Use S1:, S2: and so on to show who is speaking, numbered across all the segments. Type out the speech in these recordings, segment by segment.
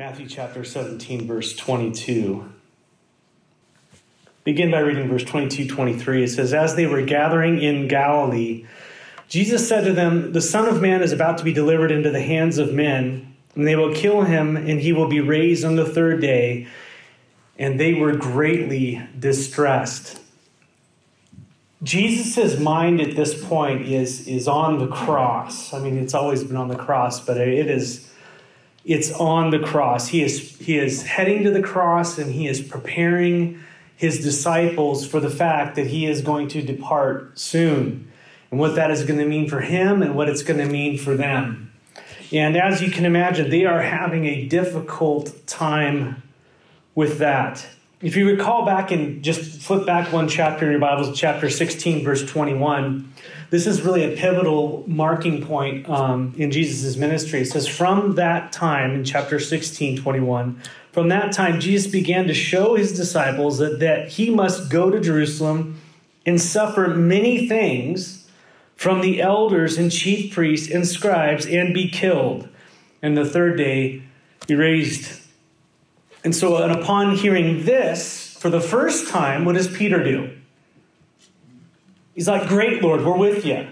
S1: Matthew chapter 17, verse 22. Begin by reading verse 22 23. It says, As they were gathering in Galilee, Jesus said to them, The Son of Man is about to be delivered into the hands of men, and they will kill him, and he will be raised on the third day. And they were greatly distressed. Jesus' mind at this point is, is on the cross. I mean, it's always been on the cross, but it is it's on the cross. He is, he is heading to the cross and he is preparing his disciples for the fact that he is going to depart soon and what that is going to mean for him and what it's going to mean for them. And as you can imagine, they are having a difficult time with that. If you recall back and just flip back one chapter in your Bibles, chapter 16, verse 21, this is really a pivotal marking point um, in Jesus' ministry. It says, From that time, in chapter 16, 21, from that time, Jesus began to show his disciples that, that he must go to Jerusalem and suffer many things from the elders and chief priests and scribes and be killed, and the third day be raised and so, and upon hearing this for the first time, what does Peter do? He's like, Great, Lord, we're with you.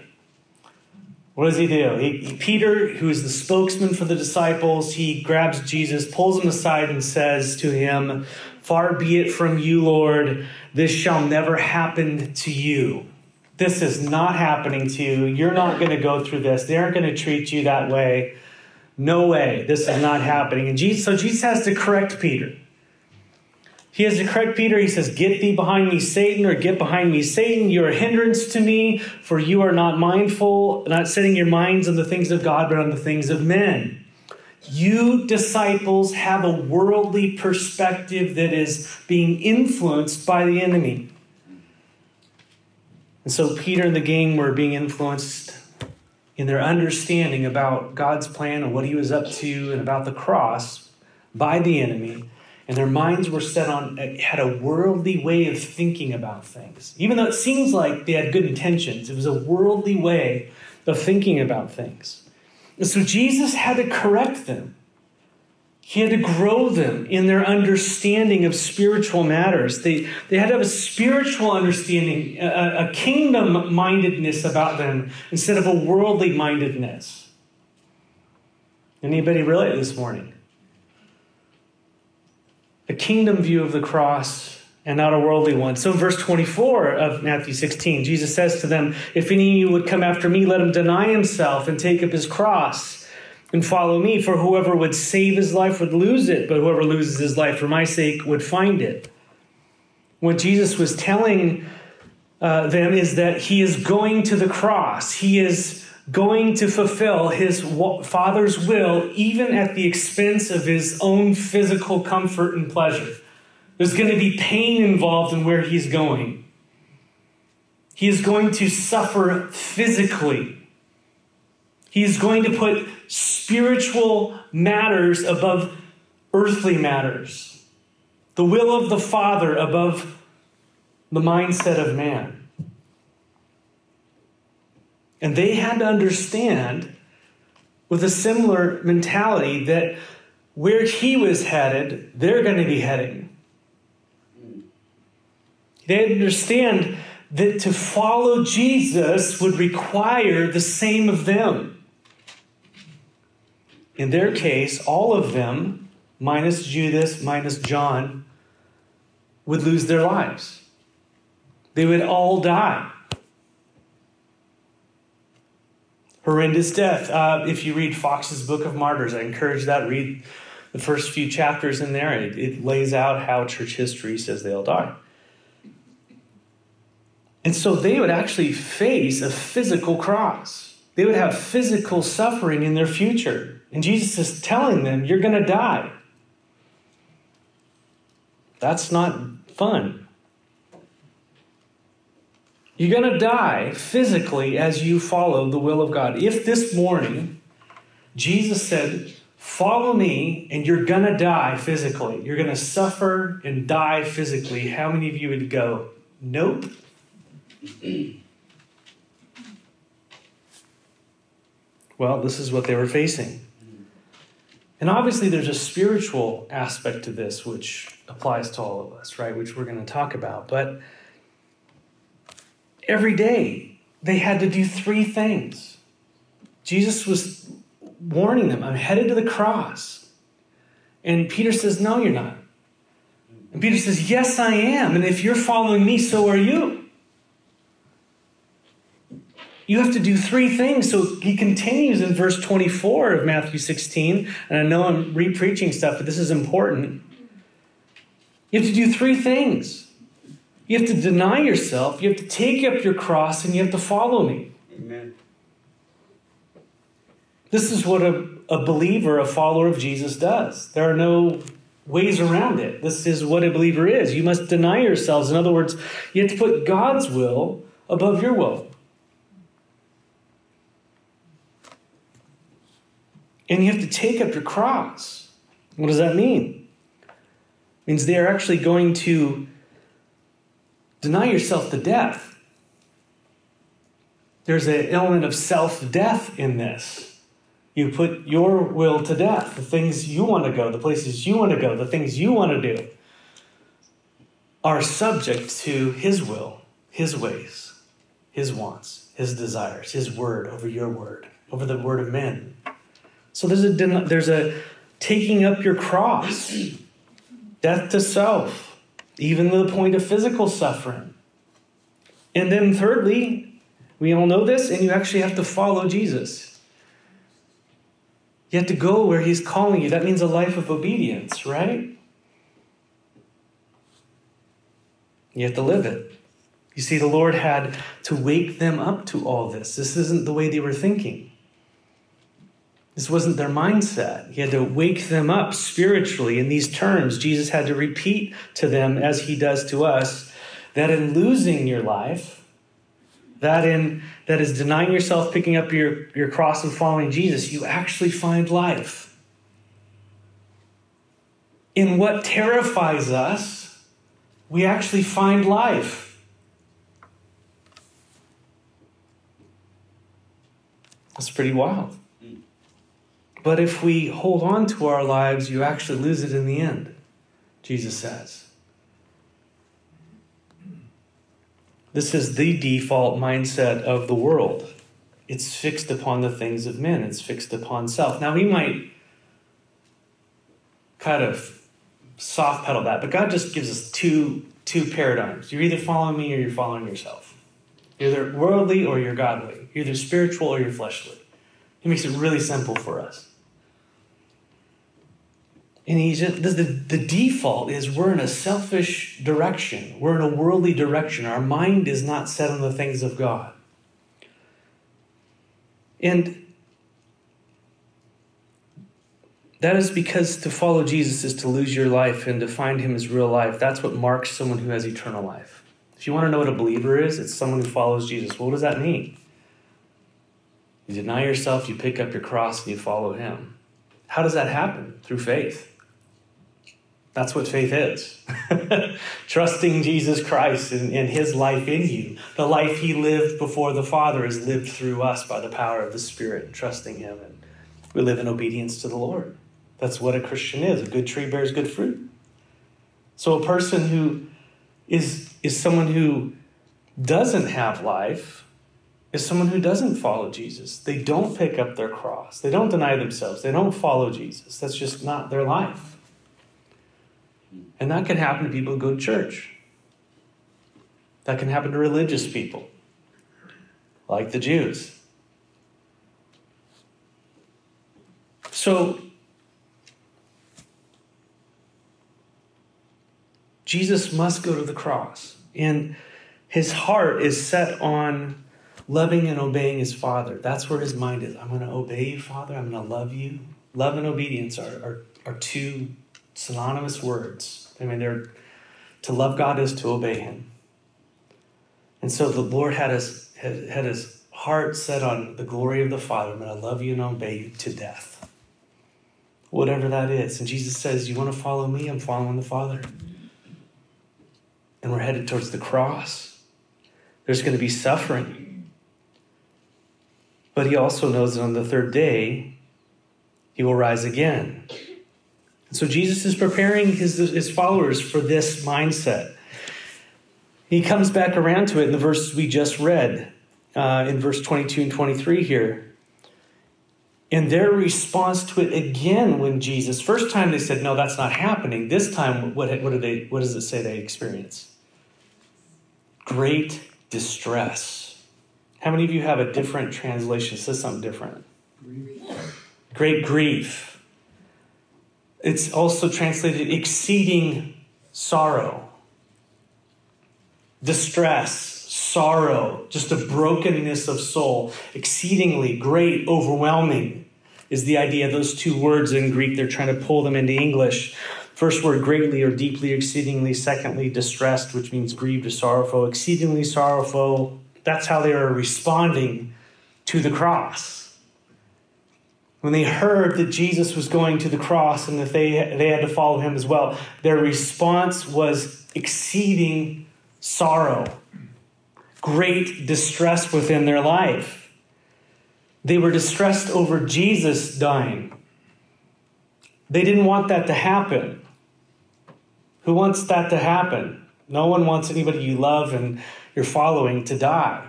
S1: What does he do? He, he, Peter, who is the spokesman for the disciples, he grabs Jesus, pulls him aside, and says to him, Far be it from you, Lord, this shall never happen to you. This is not happening to you. You're not going to go through this. They aren't going to treat you that way. No way, this is not happening. And Jesus, so Jesus has to correct Peter. He has to correct Peter. He says, Get thee behind me, Satan, or get behind me, Satan. You're a hindrance to me, for you are not mindful, not setting your minds on the things of God, but on the things of men. You disciples have a worldly perspective that is being influenced by the enemy. And so Peter and the gang were being influenced in their understanding about God's plan and what he was up to and about the cross by the enemy. And their minds were set on, had a worldly way of thinking about things. Even though it seems like they had good intentions, it was a worldly way of thinking about things. And so Jesus had to correct them. He had to grow them in their understanding of spiritual matters. They, they had to have a spiritual understanding, a, a kingdom mindedness about them instead of a worldly mindedness. Anybody relate this morning? A kingdom view of the cross and not a worldly one. So, verse 24 of Matthew 16, Jesus says to them, If any of you would come after me, let him deny himself and take up his cross and follow me. For whoever would save his life would lose it, but whoever loses his life for my sake would find it. What Jesus was telling uh, them is that he is going to the cross. He is going to fulfill his Father's will, even at the expense of his own physical comfort and pleasure. There's going to be pain involved in where he's going. He is going to suffer physically. He is going to put spiritual matters above earthly matters, the will of the Father above the mindset of man. And they had to understand with a similar mentality that where he was headed, they're going to be heading. They had to understand that to follow Jesus would require the same of them. In their case, all of them, minus Judas, minus John, would lose their lives. They would all die. Horrendous death. Uh, if you read Fox's Book of Martyrs, I encourage that. Read the first few chapters in there. It, it lays out how church history says they all die. And so they would actually face a physical cross. They would have physical suffering in their future. And Jesus is telling them, You're going to die. That's not fun. You're going to die physically as you follow the will of God. If this morning Jesus said, Follow me, and you're going to die physically, you're going to suffer and die physically, how many of you would go, Nope? well, this is what they were facing. And obviously, there's a spiritual aspect to this, which applies to all of us, right? Which we're going to talk about. But every day, they had to do three things. Jesus was warning them I'm headed to the cross. And Peter says, No, you're not. And Peter says, Yes, I am. And if you're following me, so are you. You have to do three things. So he continues in verse 24 of Matthew 16. And I know I'm re preaching stuff, but this is important. You have to do three things. You have to deny yourself, you have to take up your cross, and you have to follow me. Amen. This is what a, a believer, a follower of Jesus does. There are no ways around it. This is what a believer is. You must deny yourselves. In other words, you have to put God's will above your will. And you have to take up your cross. What does that mean? It means they are actually going to deny yourself the death. There's an element of self death in this. You put your will to death, the things you want to go, the places you want to go, the things you want to do are subject to His will, His ways, His wants, His desires, His word over your word, over the word of men. So there's a there's a taking up your cross, death to self, even to the point of physical suffering. And then thirdly, we all know this, and you actually have to follow Jesus. You have to go where he's calling you. That means a life of obedience, right? You have to live it. You see, the Lord had to wake them up to all this. This isn't the way they were thinking. This wasn't their mindset. He had to wake them up spiritually in these terms. Jesus had to repeat to them, as he does to us, that in losing your life, that in that is denying yourself, picking up your, your cross and following Jesus, you actually find life. In what terrifies us, we actually find life. That's pretty wild. But if we hold on to our lives, you actually lose it in the end, Jesus says. This is the default mindset of the world. It's fixed upon the things of men, it's fixed upon self. Now, we might kind of soft pedal that, but God just gives us two, two paradigms. You're either following me or you're following yourself. You're either worldly or you're godly. You're either spiritual or you're fleshly. He makes it really simple for us. And he's just, the, the default is we're in a selfish direction. We're in a worldly direction. Our mind is not set on the things of God. And that is because to follow Jesus is to lose your life and to find him as real life. That's what marks someone who has eternal life. If you want to know what a believer is, it's someone who follows Jesus. What does that mean? You deny yourself, you pick up your cross, and you follow him. How does that happen? Through faith. That's what faith is. Trusting Jesus Christ and, and his life in you. The life he lived before the Father is lived through us by the power of the Spirit, trusting him. And we live in obedience to the Lord. That's what a Christian is. A good tree bears good fruit. So a person who is, is someone who doesn't have life is someone who doesn't follow Jesus. They don't pick up their cross. They don't deny themselves. They don't follow Jesus. That's just not their life. And that can happen to people who go to church. That can happen to religious people, like the Jews. So, Jesus must go to the cross. And his heart is set on loving and obeying his Father. That's where his mind is. I'm going to obey you, Father. I'm going to love you. Love and obedience are, are, are two synonymous words. I mean, they're, to love God is to obey Him. And so the Lord had his, had, his heart set on the glory of the Father. To love you and obey you to death. Whatever that is. And Jesus says, You want to follow me? I'm following the Father. And we're headed towards the cross. There's going to be suffering. But he also knows that on the third day, he will rise again. So Jesus is preparing his, his followers for this mindset. He comes back around to it in the verses we just read, uh, in verse 22 and 23 here. And their response to it again when Jesus, first time they said, No, that's not happening. This time, what, what, do they, what does it say they experience? Great distress. How many of you have a different translation that says something different? Great grief. It's also translated exceeding sorrow, distress, sorrow, just a brokenness of soul, exceedingly great, overwhelming is the idea. Those two words in Greek, they're trying to pull them into English. First word, greatly or deeply, exceedingly. Secondly, distressed, which means grieved or sorrowful. Exceedingly sorrowful, that's how they are responding to the cross. When they heard that Jesus was going to the cross and that they, they had to follow him as well, their response was exceeding sorrow, great distress within their life. They were distressed over Jesus dying. They didn't want that to happen. Who wants that to happen? No one wants anybody you love and you're following to die.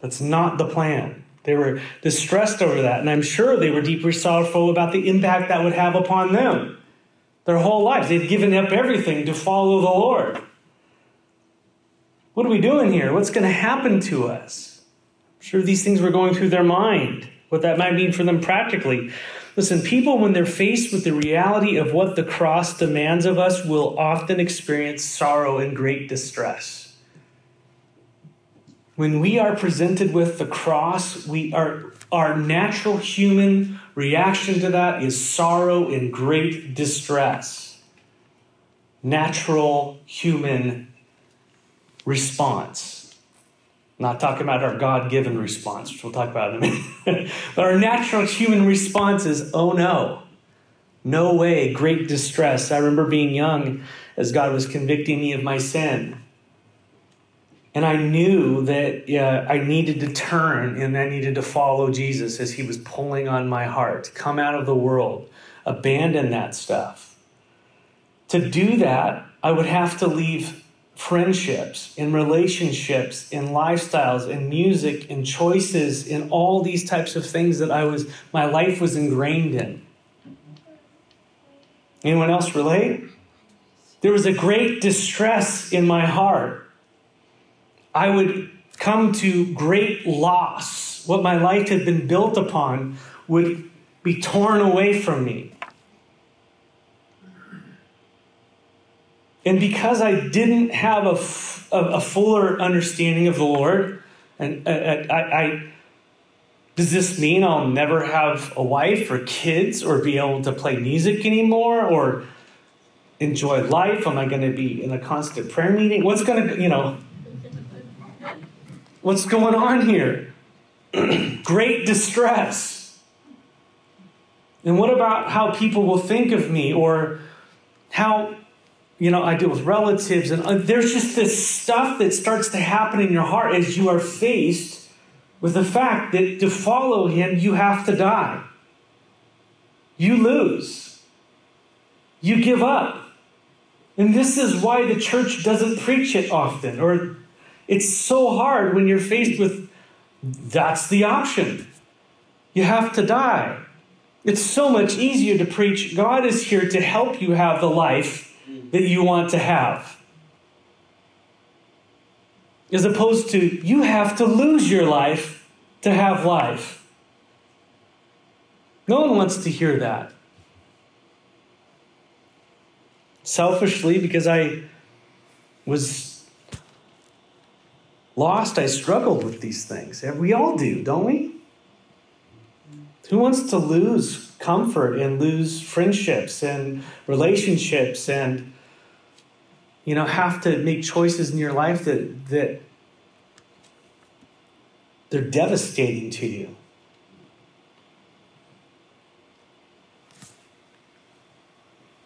S1: That's not the plan. They were distressed over that, and I'm sure they were deeply sorrowful about the impact that would have upon them. Their whole lives, they'd given up everything to follow the Lord. What are we doing here? What's going to happen to us? I'm sure these things were going through their mind, what that might mean for them practically. Listen, people, when they're faced with the reality of what the cross demands of us, will often experience sorrow and great distress. When we are presented with the cross, we are, our natural human reaction to that is sorrow and great distress. Natural human response. Not talking about our God given response, which we'll talk about in a minute. but our natural human response is, oh no, no way, great distress. I remember being young as God was convicting me of my sin. And I knew that uh, I needed to turn and I needed to follow Jesus as he was pulling on my heart. Come out of the world, abandon that stuff. To do that, I would have to leave friendships, in relationships, in lifestyles, in music, in choices, in all these types of things that I was my life was ingrained in. Anyone else relate? There was a great distress in my heart. I would come to great loss. What my life had been built upon would be torn away from me. And because I didn't have a, f- a fuller understanding of the Lord, and uh, uh, I, I, does this mean I'll never have a wife or kids or be able to play music anymore or enjoy life? Am I going to be in a constant prayer meeting? What's going to, you know, what's going on here? Great distress. And what about how people will think of me or how you know, I deal with relatives, and uh, there's just this stuff that starts to happen in your heart as you are faced with the fact that to follow him, you have to die. You lose. You give up. And this is why the church doesn't preach it often, or it's so hard when you're faced with that's the option. You have to die. It's so much easier to preach God is here to help you have the life that you want to have. As opposed to you have to lose your life to have life. No one wants to hear that. Selfishly, because I was lost, I struggled with these things. We all do, don't we? Who wants to lose comfort and lose friendships and relationships and you know have to make choices in your life that that they're devastating to you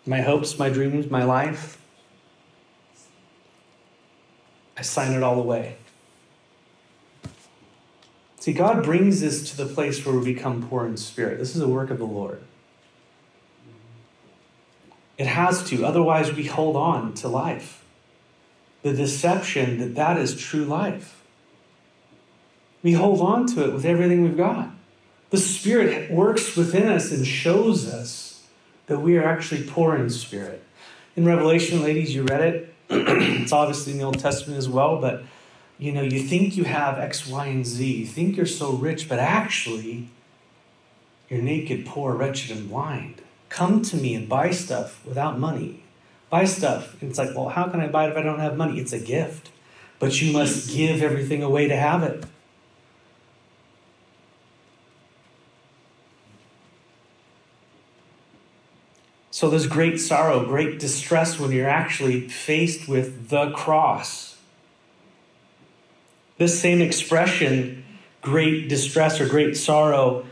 S1: my hopes my dreams my life i sign it all away see god brings us to the place where we become poor in spirit this is a work of the lord It has to, otherwise, we hold on to life. The deception that that is true life. We hold on to it with everything we've got. The Spirit works within us and shows us that we are actually poor in spirit. In Revelation, ladies, you read it. it's obviously in the Old Testament as well, but you know, you think you have X, Y, and Z. You think you're so rich, but actually, you're naked, poor, wretched, and blind. Come to me and buy stuff without money. Buy stuff. And it's like, well, how can I buy it if I don't have money? It's a gift. But you must give everything away to have it. So there's great sorrow, great distress when you're actually faced with the cross. This same expression, great distress or great sorrow,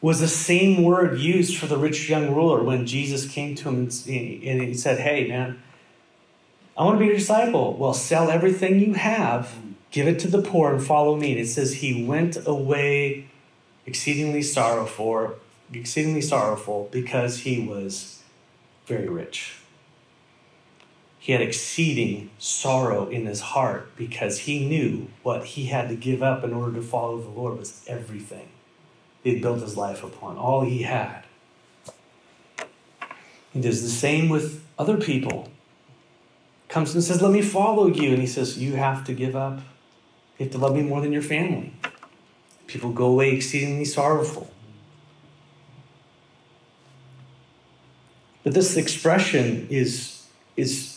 S1: was the same word used for the rich young ruler when Jesus came to him and he said, Hey, man, I want to be your disciple. Well, sell everything you have, give it to the poor, and follow me. And it says he went away exceedingly sorrowful, exceedingly sorrowful because he was very rich. He had exceeding sorrow in his heart because he knew what he had to give up in order to follow the Lord was everything he had built his life upon, all he had. He does the same with other people. Comes and says, Let me follow you. And he says, You have to give up. You have to love me more than your family. People go away exceedingly sorrowful. But this expression is, is,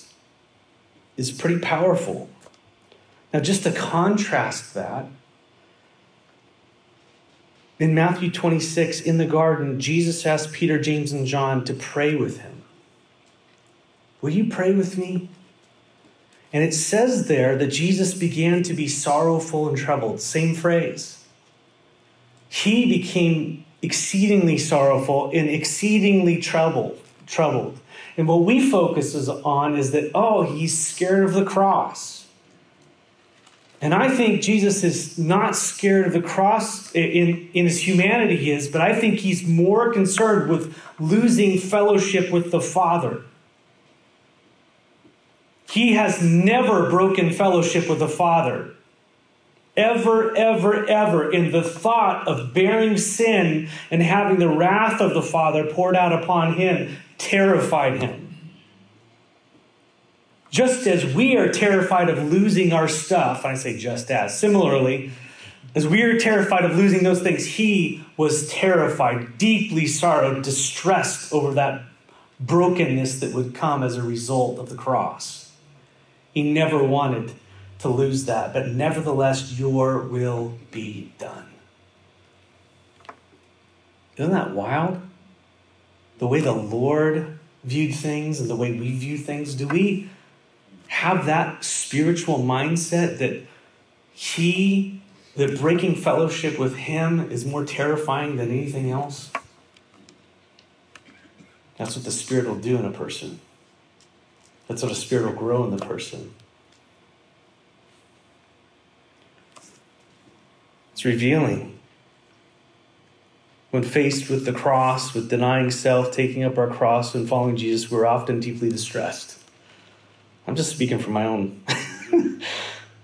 S1: is pretty powerful. Now, just to contrast that, in Matthew 26, in the garden, Jesus asked Peter, James, and John to pray with him. Will you pray with me? And it says there that Jesus began to be sorrowful and troubled. Same phrase. He became exceedingly sorrowful and exceedingly troubled. Troubled. And what we focus on is that, oh, he's scared of the cross. And I think Jesus is not scared of the cross in, in his humanity, he is, but I think he's more concerned with losing fellowship with the Father. He has never broken fellowship with the Father. Ever, ever, ever, in the thought of bearing sin and having the wrath of the Father poured out upon him, terrified him. Just as we are terrified of losing our stuff, I say just as, similarly, as we are terrified of losing those things, he was terrified, deeply sorrowed, distressed over that brokenness that would come as a result of the cross. He never wanted to lose that, but nevertheless, your will be done. Isn't that wild? The way the Lord viewed things and the way we view things. Do we have that spiritual mindset that he, that breaking fellowship with him is more terrifying than anything else? That's what the Spirit will do in a person. That's what a Spirit will grow in the person. It's revealing. When faced with the cross, with denying self, taking up our cross, and following Jesus, we're often deeply distressed. I'm just speaking from my own.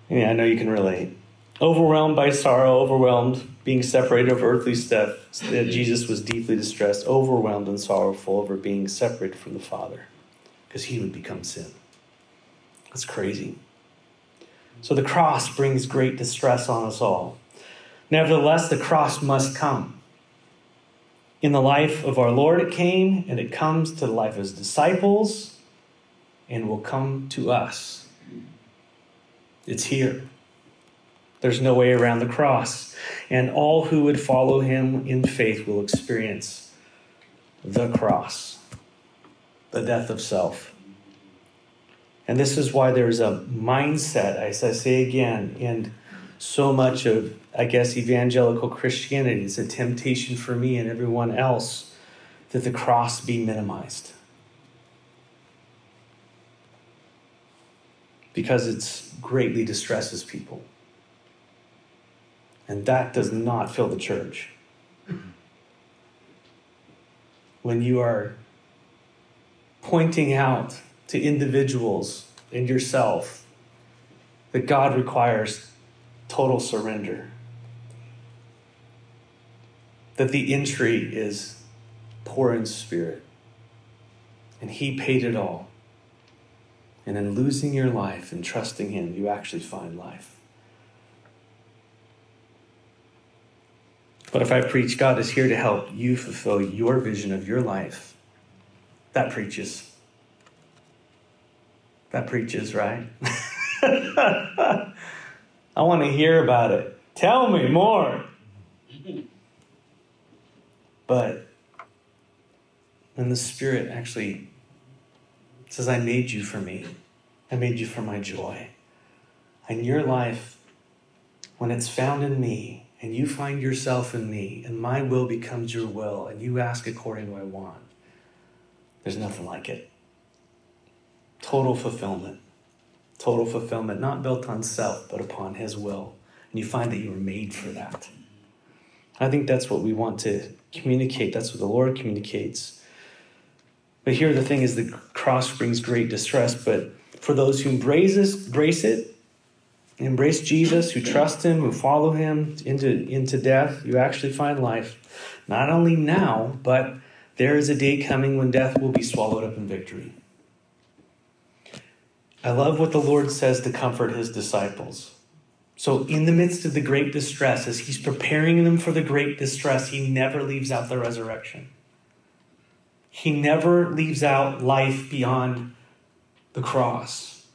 S1: yeah, I know you can relate. Overwhelmed by sorrow, overwhelmed, being separated of earthly stuff, Jesus was deeply distressed, overwhelmed and sorrowful over being separated from the Father because he would become sin. That's crazy. So the cross brings great distress on us all. Nevertheless, the cross must come. In the life of our Lord, it came, and it comes to the life of his disciples and will come to us. It's here. There's no way around the cross. And all who would follow him in faith will experience the cross, the death of self. And this is why there's a mindset, as I say again, in so much of, I guess, evangelical Christianity. It's a temptation for me and everyone else that the cross be minimized. because it greatly distresses people. And that does not fill the church. When you are pointing out to individuals and yourself that God requires total surrender. That the entry is poor in spirit. And He paid it all. And in losing your life and trusting Him, you actually find life. But if I preach God is here to help you fulfill your vision of your life, that preaches. That preaches, right? I want to hear about it. Tell me more. But when the Spirit actually says, I made you for me, I made you for my joy. And your life, when it's found in me, and you find yourself in me, and my will becomes your will, and you ask according to what I want, there's nothing like it. Total fulfillment. Total fulfillment, not built on self, but upon His will. And you find that you were made for that. I think that's what we want to communicate. That's what the Lord communicates. But here the thing is the cross brings great distress, but for those who embrace, embrace it, embrace Jesus, who trust Him, who follow Him into, into death, you actually find life. Not only now, but there is a day coming when death will be swallowed up in victory. I love what the Lord says to comfort His disciples. So, in the midst of the great distress, as He's preparing them for the great distress, He never leaves out the resurrection. He never leaves out life beyond the cross.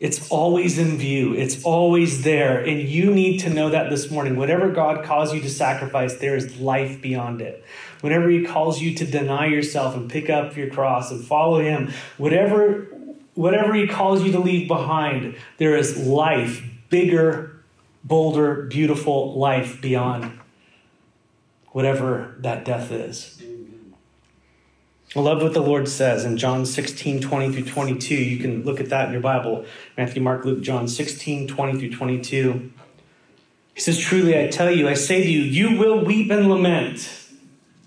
S1: It's always in view. It's always there. And you need to know that this morning. Whatever God calls you to sacrifice, there is life beyond it. Whenever He calls you to deny yourself and pick up your cross and follow Him, whatever, whatever He calls you to leave behind, there is life, bigger, bolder, beautiful life beyond whatever that death is. I love what the Lord says in John 16, 20 through 22. You can look at that in your Bible Matthew, Mark, Luke, John 16, 20 through 22. He says, Truly I tell you, I say to you, you will weep and lament.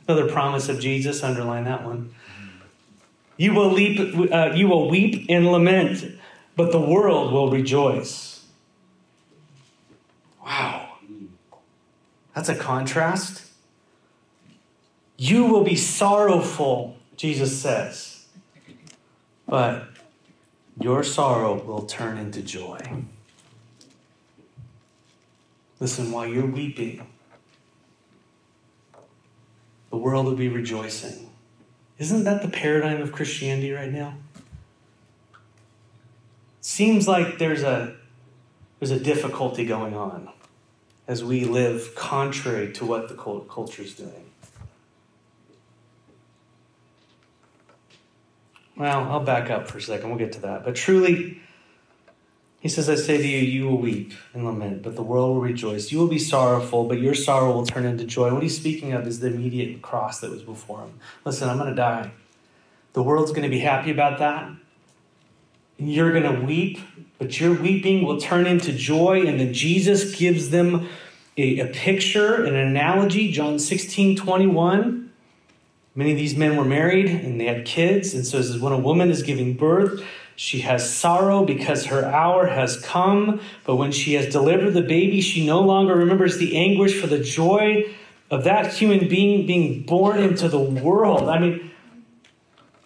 S1: Another promise of Jesus, underline that one. You will, leap, uh, you will weep and lament, but the world will rejoice. Wow. That's a contrast. You will be sorrowful Jesus says. But your sorrow will turn into joy. Listen, while you're weeping, the world will be rejoicing. Isn't that the paradigm of Christianity right now? Seems like there's a there's a difficulty going on as we live contrary to what the culture is doing. Well, I'll back up for a second. We'll get to that. But truly, he says, I say to you, you will weep and lament, but the world will rejoice. You will be sorrowful, but your sorrow will turn into joy. What he's speaking of is the immediate cross that was before him. Listen, I'm going to die. The world's going to be happy about that. You're going to weep, but your weeping will turn into joy. And then Jesus gives them a, a picture, an analogy, John 16 21 Many of these men were married and they had kids. And so, when a woman is giving birth, she has sorrow because her hour has come. But when she has delivered the baby, she no longer remembers the anguish for the joy of that human being being born into the world. I mean,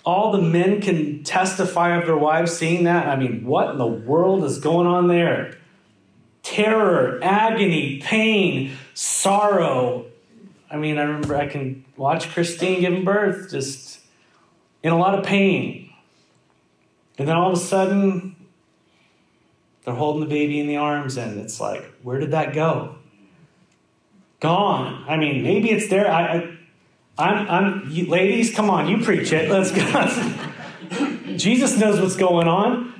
S1: all the men can testify of their wives seeing that. I mean, what in the world is going on there? Terror, agony, pain, sorrow, I mean, I remember I can watch Christine giving birth just in a lot of pain. And then all of a sudden, they're holding the baby in the arms, and it's like, where did that go? Gone. I mean, maybe it's there. I, I I'm, I'm, you, ladies, come on, you preach it. Let's go. Jesus knows what's going on.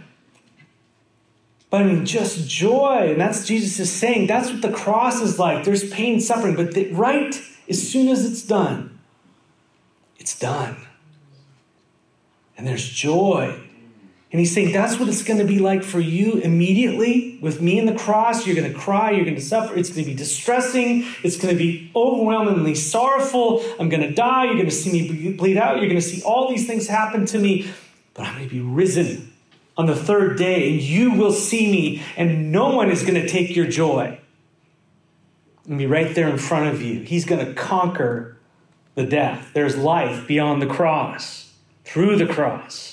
S1: But I mean, just joy. And that's Jesus is saying. That's what the cross is like. There's pain, suffering, but the, right as soon as it's done, it's done. And there's joy. And he's saying that's what it's going to be like for you immediately with me in the cross. You're going to cry, you're going to suffer. It's going to be distressing, it's going to be overwhelmingly sorrowful. I'm going to die, you're going to see me bleed out, you're going to see all these things happen to me, but I'm going to be risen on the third day, and you will see me, and no one is going to take your joy. And be right there in front of you. He's going to conquer the death. There's life beyond the cross, through the cross.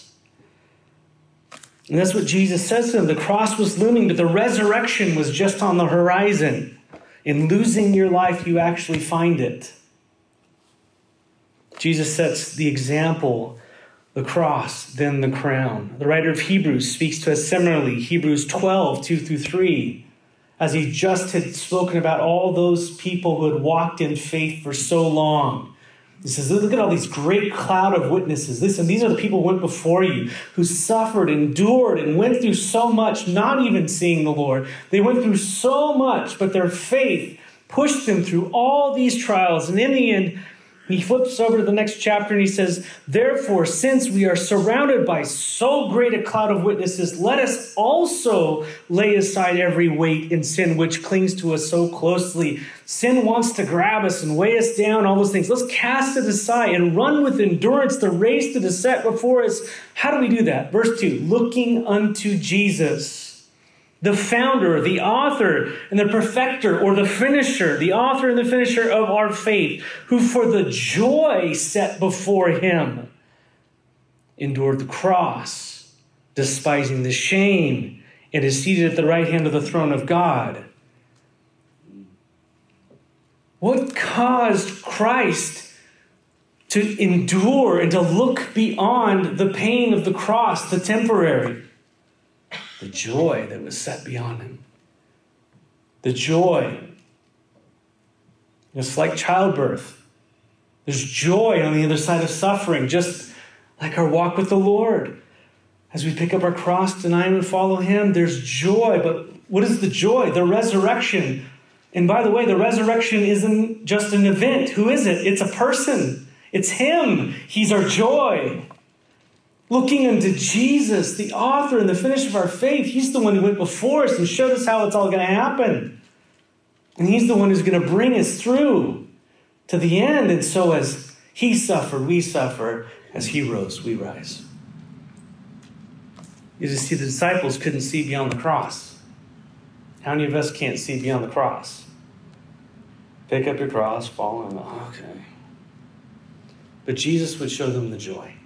S1: And that's what Jesus says to them. The cross was looming, but the resurrection was just on the horizon. In losing your life, you actually find it. Jesus sets the example the cross, then the crown. The writer of Hebrews speaks to us similarly, Hebrews 12, 2 through 3, as he just had spoken about all those people who had walked in faith for so long. He says, Look at all these great cloud of witnesses. Listen, these are the people who went before you, who suffered, endured, and went through so much, not even seeing the Lord. They went through so much, but their faith pushed them through all these trials. And in the end, he flips over to the next chapter and he says, Therefore, since we are surrounded by so great a cloud of witnesses, let us also lay aside every weight and sin which clings to us so closely. Sin wants to grab us and weigh us down, all those things. Let's cast it aside and run with endurance the race that is set before us. How do we do that? Verse 2 looking unto Jesus the founder, the author, and the perfecter, or the finisher, the author and the finisher of our faith, who for the joy set before him endured the cross, despising the shame, and is seated at the right hand of the throne of God. What caused Christ to endure and to look beyond the pain of the cross, the temporary? The joy that was set beyond him. The joy. It's like childbirth. There's joy on the other side of suffering, just like our walk with the Lord. As we pick up our cross, deny and follow Him, there's joy. But what is the joy? The resurrection. And by the way, the resurrection isn't just an event. Who is it? It's a person. It's Him. He's our joy. Looking unto Jesus, the author and the finisher of our faith. He's the one who went before us and showed us how it's all going to happen. And He's the one who's going to bring us through to the end. And so, as He suffered, we suffer. As He rose, we rise. You just see, the disciples couldn't see beyond the cross. How many of us can't see beyond the cross? Pick up your cross, follow Him. Okay. But Jesus would show them the joy.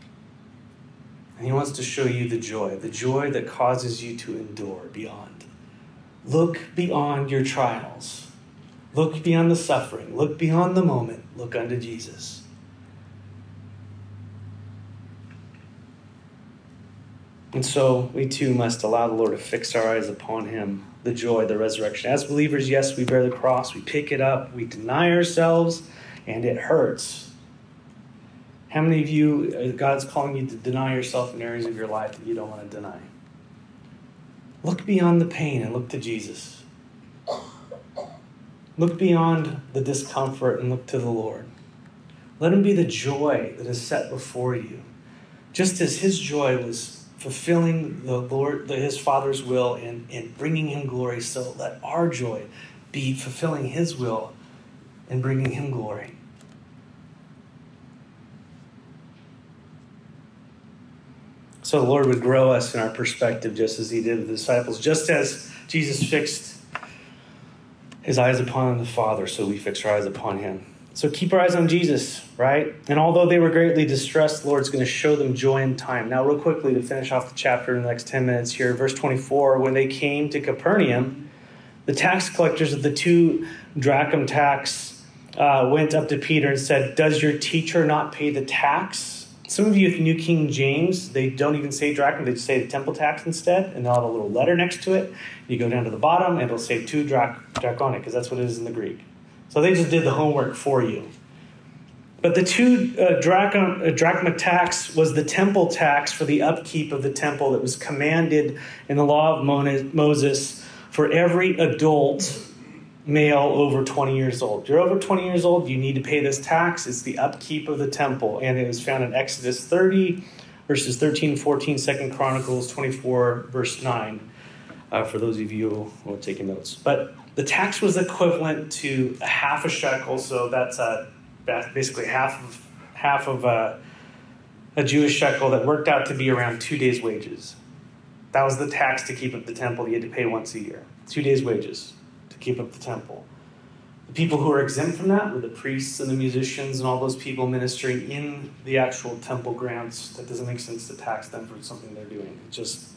S1: And he wants to show you the joy, the joy that causes you to endure beyond. Look beyond your trials. Look beyond the suffering. Look beyond the moment. Look unto Jesus. And so we too must allow the Lord to fix our eyes upon Him, the joy, the resurrection. As believers, yes, we bear the cross, we pick it up, we deny ourselves, and it hurts. How many of you, uh, God's calling you to deny yourself in areas of your life that you don't want to deny? Look beyond the pain and look to Jesus. Look beyond the discomfort and look to the Lord. Let Him be the joy that is set before you. Just as His joy was fulfilling the Lord, His Father's will and, and bringing Him glory, so let our joy be fulfilling His will and bringing Him glory. So the Lord would grow us in our perspective just as He did the disciples. Just as Jesus fixed His eyes upon the Father, so we fix our eyes upon Him. So keep our eyes on Jesus, right? And although they were greatly distressed, the Lord's going to show them joy in time. Now, real quickly to finish off the chapter in the next 10 minutes here, verse 24 when they came to Capernaum, the tax collectors of the two drachm tax uh, went up to Peter and said, Does your teacher not pay the tax? Some of you with New King James, they don't even say drachma, they just say the temple tax instead, and they'll have a little letter next to it. You go down to the bottom, and it'll say two drach- draconic, because that's what it is in the Greek. So they just did the homework for you. But the two uh, drachma, uh, drachma tax was the temple tax for the upkeep of the temple that was commanded in the law of Moses for every adult male over 20 years old. You're over 20 years old, you need to pay this tax. It's the upkeep of the temple. And it was found in Exodus 30, verses 13, 14, 2 Chronicles 24, verse 9, uh, for those of you who are taking notes. But the tax was equivalent to a half a shekel, so that's a, basically half of, half of a, a Jewish shekel that worked out to be around two days' wages. That was the tax to keep up the temple you had to pay once a year. Two days' wages keep up the temple. The people who were exempt from that were the priests and the musicians and all those people ministering in the actual temple grounds. That doesn't make sense to tax them for something they're doing. It just,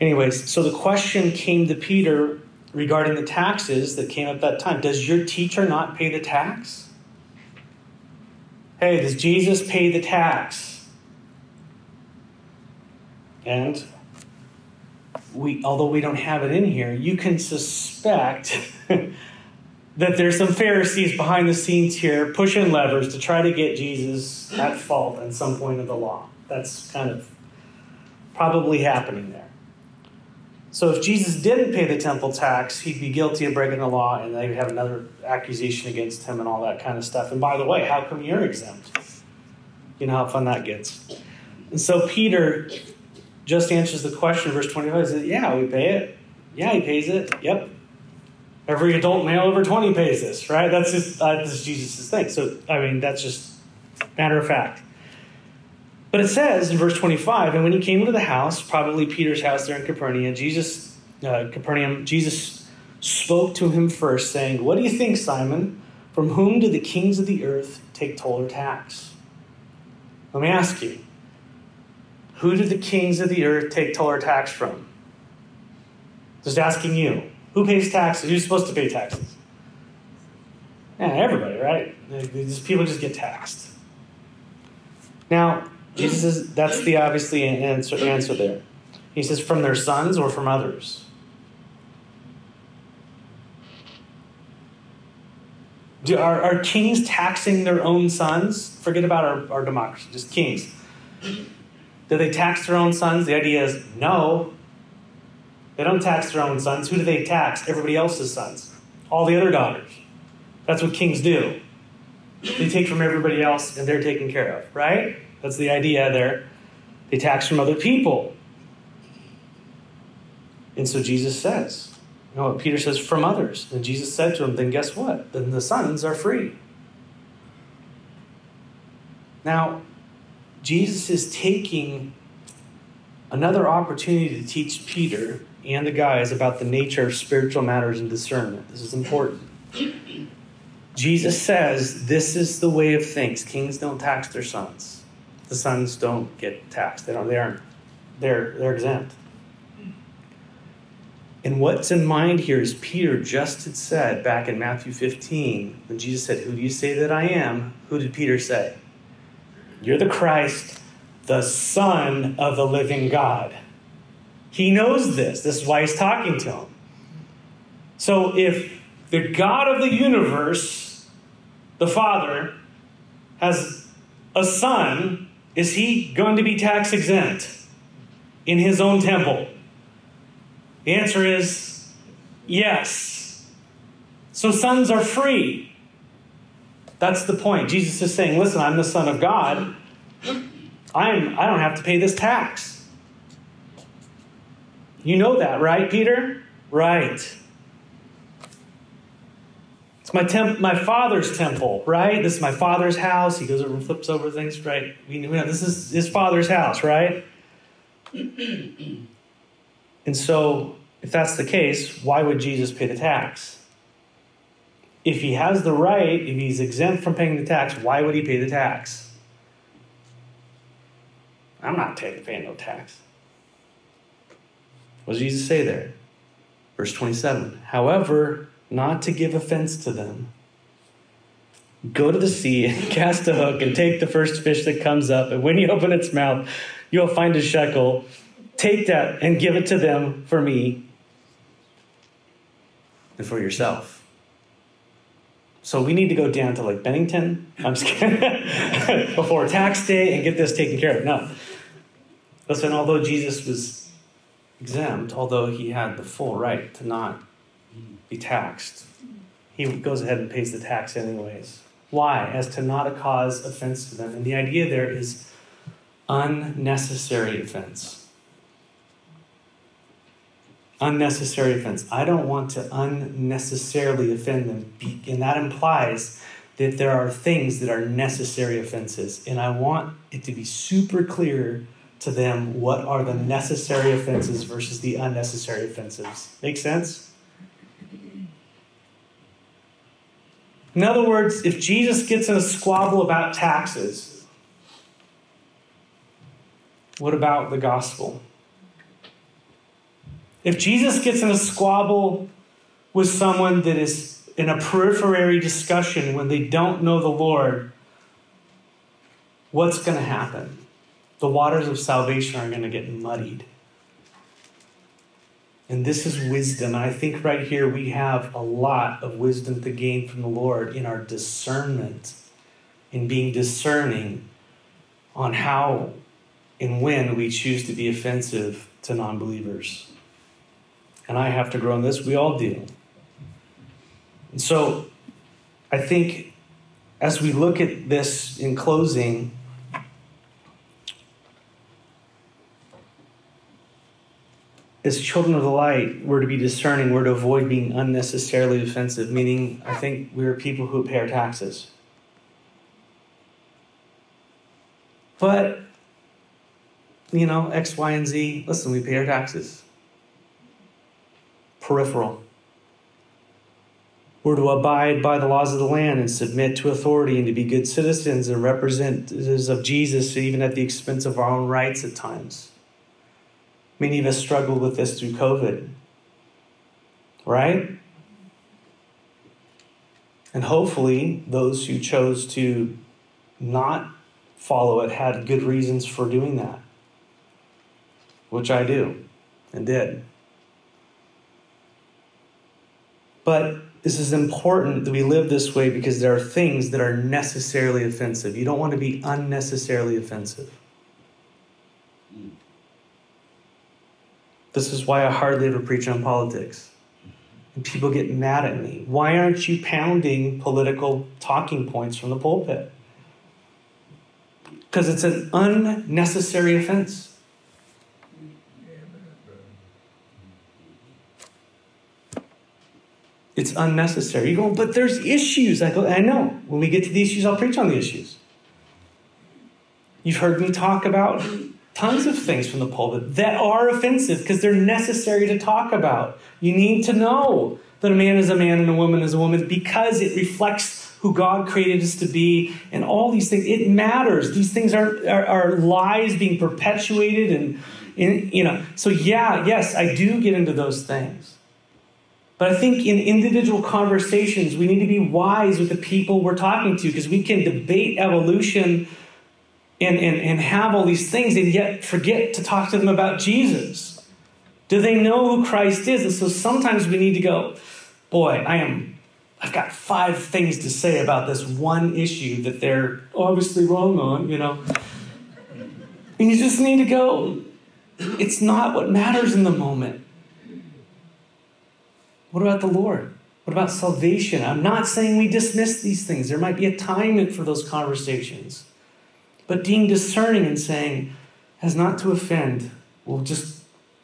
S1: anyways. So the question came to Peter regarding the taxes that came up that time. Does your teacher not pay the tax? Hey, does Jesus pay the tax? And we, although we don't have it in here, you can suspect that there's some Pharisees behind the scenes here pushing levers to try to get Jesus at fault at some point of the law. That's kind of probably happening there. So if Jesus didn't pay the temple tax, he'd be guilty of breaking the law, and they'd have another accusation against him and all that kind of stuff. And by the way, how come you're exempt? You know how fun that gets. And so Peter just answers the question, verse 25 he says, Yeah, we pay it. Yeah, he pays it. Yep. Every adult male over 20 pays this, right? That's just uh, this is Jesus' thing. So, I mean, that's just matter of fact. But it says in verse 25, and when he came into the house, probably Peter's house there in Capernaum, Jesus, uh, Capernaum, Jesus spoke to him first, saying, What do you think, Simon? From whom do the kings of the earth take toll or tax? Let me ask you, who do the kings of the earth take toll or tax from? Just asking you. Who pays taxes? Who's supposed to pay taxes? Yeah, everybody, right? These people just get taxed. Now, Jesus says that's the obviously answer, answer there. He says, from their sons or from others? Do, are, are kings taxing their own sons? Forget about our, our democracy, just kings. Do they tax their own sons? The idea is no. They don't tax their own sons. Who do they tax? Everybody else's sons. All the other daughters. That's what kings do. They take from everybody else and they're taken care of, right? That's the idea there. They tax from other people. And so Jesus says, you know, what? Peter says, from others. And Jesus said to him, then guess what? Then the sons are free. Now, Jesus is taking another opportunity to teach Peter and the guys about the nature of spiritual matters and discernment. This is important. Jesus says this is the way of things. Kings don't tax their sons. The sons don't get taxed. They don't. They aren't. They're they're exempt. And what's in mind here is Peter just had said back in Matthew 15 when Jesus said, "Who do you say that I am?" Who did Peter say? You're the Christ, the Son of the living God. He knows this. This is why he's talking to him. So if the God of the universe, the Father, has a son, is he going to be tax exempt in his own temple? The answer is yes. So sons are free. That's the point. Jesus is saying, listen, I'm the Son of God. I'm, I don't have to pay this tax. You know that, right, Peter? Right. It's my temp- my father's temple, right? This is my father's house. He goes over and flips over things, right? We know this is his father's house, right? and so, if that's the case, why would Jesus pay the tax? If he has the right, if he's exempt from paying the tax, why would he pay the tax? I'm not paying no tax. What does Jesus say there? Verse 27 However, not to give offense to them, go to the sea and cast a hook and take the first fish that comes up. And when you open its mouth, you'll find a shekel. Take that and give it to them for me and for yourself. So we need to go down to like Bennington. I'm kidding. before tax day and get this taken care of. No. Listen, although Jesus was exempt, although he had the full right to not be taxed. He goes ahead and pays the tax anyways. Why? As to not cause offense to them. And the idea there is unnecessary offense. Unnecessary offense. I don't want to unnecessarily offend them. And that implies that there are things that are necessary offenses. And I want it to be super clear to them what are the necessary offenses versus the unnecessary offenses. Make sense? In other words, if Jesus gets in a squabble about taxes, what about the gospel? If Jesus gets in a squabble with someone that is in a periphery discussion when they don't know the Lord, what's going to happen? The waters of salvation are going to get muddied. And this is wisdom. I think right here we have a lot of wisdom to gain from the Lord in our discernment, in being discerning on how and when we choose to be offensive to non believers. And I have to grow in this. We all do. And so I think as we look at this in closing, as children of the light, we're to be discerning, we're to avoid being unnecessarily offensive, meaning I think we're people who pay our taxes. But, you know, X, Y, and Z, listen, we pay our taxes. Peripheral. We're to abide by the laws of the land and submit to authority and to be good citizens and representatives of Jesus, even at the expense of our own rights at times. Many of us struggled with this through COVID, right? And hopefully, those who chose to not follow it had good reasons for doing that, which I do and did. But this is important that we live this way because there are things that are necessarily offensive. You don't want to be unnecessarily offensive. This is why I hardly ever preach on politics. And people get mad at me. Why aren't you pounding political talking points from the pulpit? Because it's an unnecessary offense. It's unnecessary. You go, but there's issues. I go, I know. When we get to the issues, I'll preach on the issues. You've heard me talk about tons of things from the pulpit that are offensive because they're necessary to talk about. You need to know that a man is a man and a woman is a woman because it reflects who God created us to be and all these things. It matters. These things are, are, are lies being perpetuated and, and, you know. So, yeah, yes, I do get into those things. But I think in individual conversations, we need to be wise with the people we're talking to because we can debate evolution and, and, and have all these things and yet forget to talk to them about Jesus. Do they know who Christ is? And so sometimes we need to go, boy, I am, I've got five things to say about this one issue that they're obviously wrong on, you know. And you just need to go, it's not what matters in the moment. What about the Lord? What about salvation? I'm not saying we dismiss these things. There might be a time for those conversations. But being discerning and saying, as not to offend, we'll just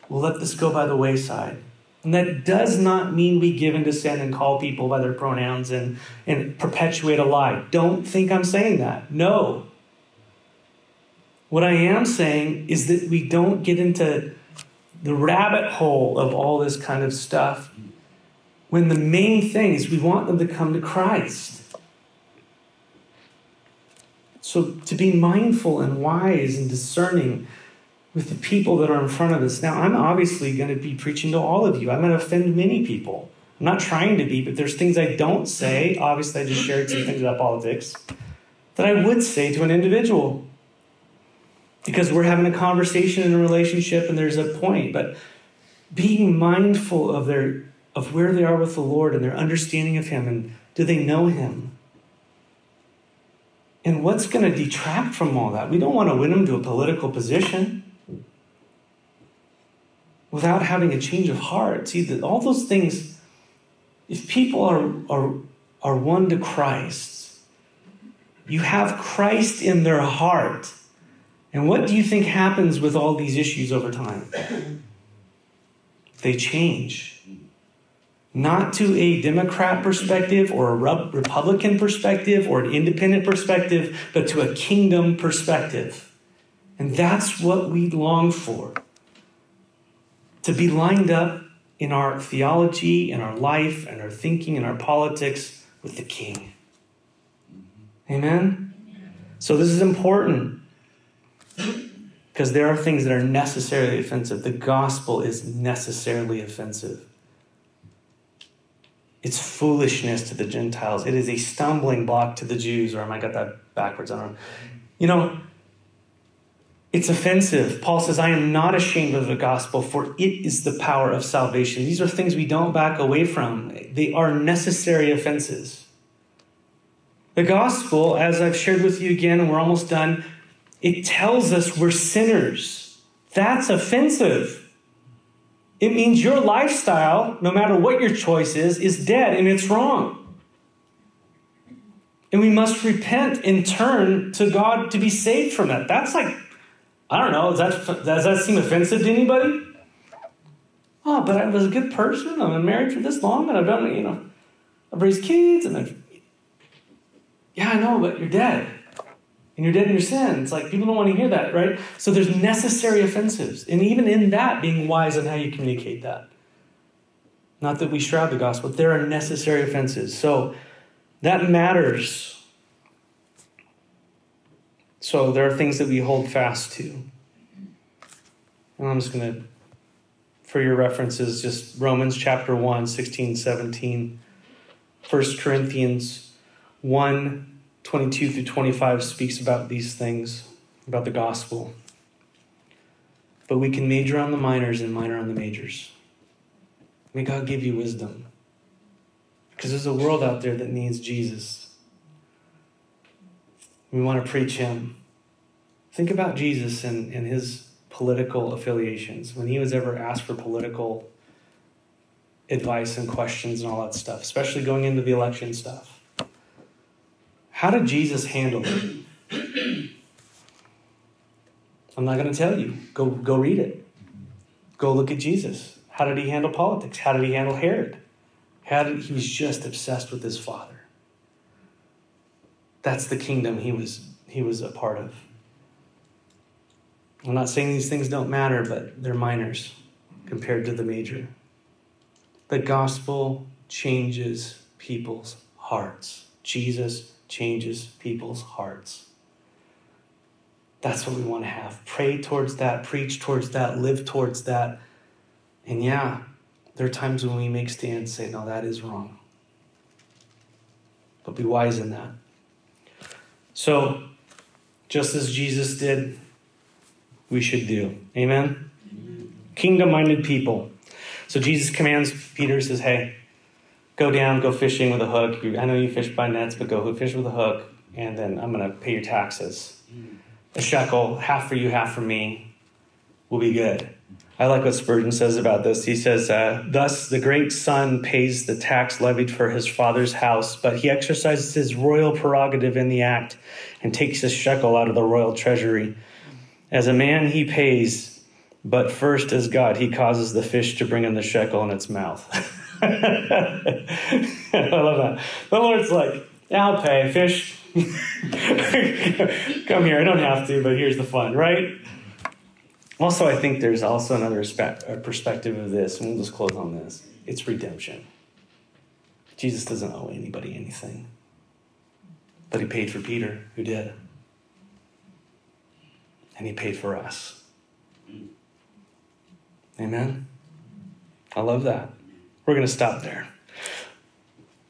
S1: we'll let this go by the wayside. And that does not mean we give in to sin and call people by their pronouns and, and perpetuate a lie. Don't think I'm saying that. No. What I am saying is that we don't get into the rabbit hole of all this kind of stuff when the main thing is we want them to come to Christ. So to be mindful and wise and discerning with the people that are in front of us. Now, I'm obviously going to be preaching to all of you. I'm going to offend many people. I'm not trying to be, but there's things I don't say. Obviously, I just shared some things about politics that I would say to an individual because we're having a conversation in a relationship and there's a point. But being mindful of their of where they are with the Lord and their understanding of Him and do they know Him? And what's going to detract from all that? We don't want to win them to a political position without having a change of heart. See, all those things, if people are, are, are won to Christ, you have Christ in their heart. And what do you think happens with all these issues over time? They change. Not to a Democrat perspective or a Republican perspective or an independent perspective, but to a kingdom perspective. And that's what we long for. To be lined up in our theology, in our life, and our thinking, and our politics with the King. Amen? So this is important because there are things that are necessarily offensive. The gospel is necessarily offensive. It's foolishness to the Gentiles. It is a stumbling block to the Jews, or am I got that backwards. I don't know. You know, it's offensive. Paul says, I am not ashamed of the gospel, for it is the power of salvation. These are things we don't back away from, they are necessary offenses. The gospel, as I've shared with you again, and we're almost done, it tells us we're sinners. That's offensive. It means your lifestyle, no matter what your choice is, is dead and it's wrong. And we must repent and turn to God to be saved from that. That's like, I don't know, does that, does that seem offensive to anybody? Oh, but I was a good person. I've been married for this long and I've done, you know, I've raised kids and I've. Yeah, I know, but you're dead and you're dead in your sin. It's like people don't want to hear that, right? So there's necessary offensives. And even in that, being wise on how you communicate that. Not that we shroud the gospel, but there are necessary offenses. So that matters. So there are things that we hold fast to. And I'm just going to, for your references, just Romans chapter 1, 16, 17, 1 Corinthians 1, 22 through 25 speaks about these things, about the gospel. But we can major on the minors and minor on the majors. May God give you wisdom. Because there's a world out there that needs Jesus. We want to preach Him. Think about Jesus and, and his political affiliations. When he was ever asked for political advice and questions and all that stuff, especially going into the election stuff. How did Jesus handle it? I'm not going to tell you. Go, go read it. Go look at Jesus. How did he handle politics? How did he handle Herod? How did, he was just obsessed with his father. That's the kingdom he was, he was a part of. I'm not saying these things don't matter, but they're minors compared to the major. The gospel changes people's hearts. Jesus changes people's hearts. That's what we want to have. Pray towards that, preach towards that, live towards that. And yeah, there are times when we make stands say, no, that is wrong. But be wise in that. So, just as Jesus did, we should do. Amen? Kingdom minded people. So Jesus commands Peter, says, hey, go down, go fishing with a hook. I know you fish by nets, but go fish with a hook, and then I'm going to pay your taxes. A shekel, half for you, half for me, will be good. I like what Spurgeon says about this. He says, uh, Thus the great son pays the tax levied for his father's house, but he exercises his royal prerogative in the act and takes a shekel out of the royal treasury. As a man, he pays, but first, as God, he causes the fish to bring in the shekel in its mouth. I love that. The Lord's like, I'll pay. Fish, come here. I don't have to, but here's the fun, right? Also, I think there's also another perspective of this, and we'll just close on this. It's redemption. Jesus doesn't owe anybody anything, but he paid for Peter, who did. And he paid for us. Amen? I love that. We're going to stop there.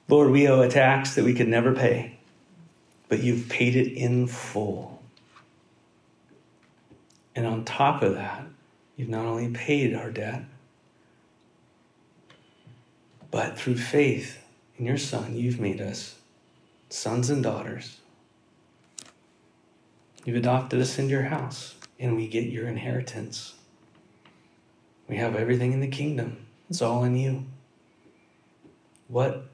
S1: Lord, we owe a tax that we could never pay, but you've paid it in full. And on top of that, you've not only paid our debt, but through faith in your Son, you've made us sons and daughters. You've adopted us into your house, and we get your inheritance. We have everything in the kingdom, it's all in you. What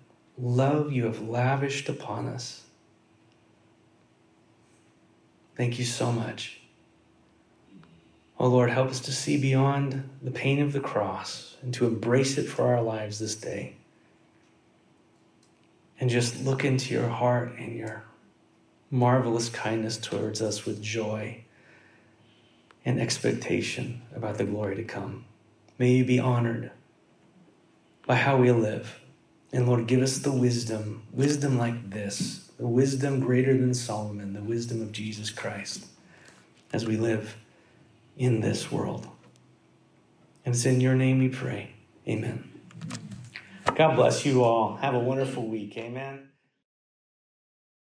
S1: love you have lavished upon us. Thank you so much. Oh Lord, help us to see beyond the pain of the cross and to embrace it for our lives this day. And just look into your heart and your marvelous kindness towards us with joy and expectation about the glory to come. May you be honored by how we live. And Lord, give us the wisdom, wisdom like this, the wisdom greater than Solomon, the wisdom of Jesus Christ as we live in this world. And it's in your name we pray. Amen. God bless you all. Have a wonderful week. Amen.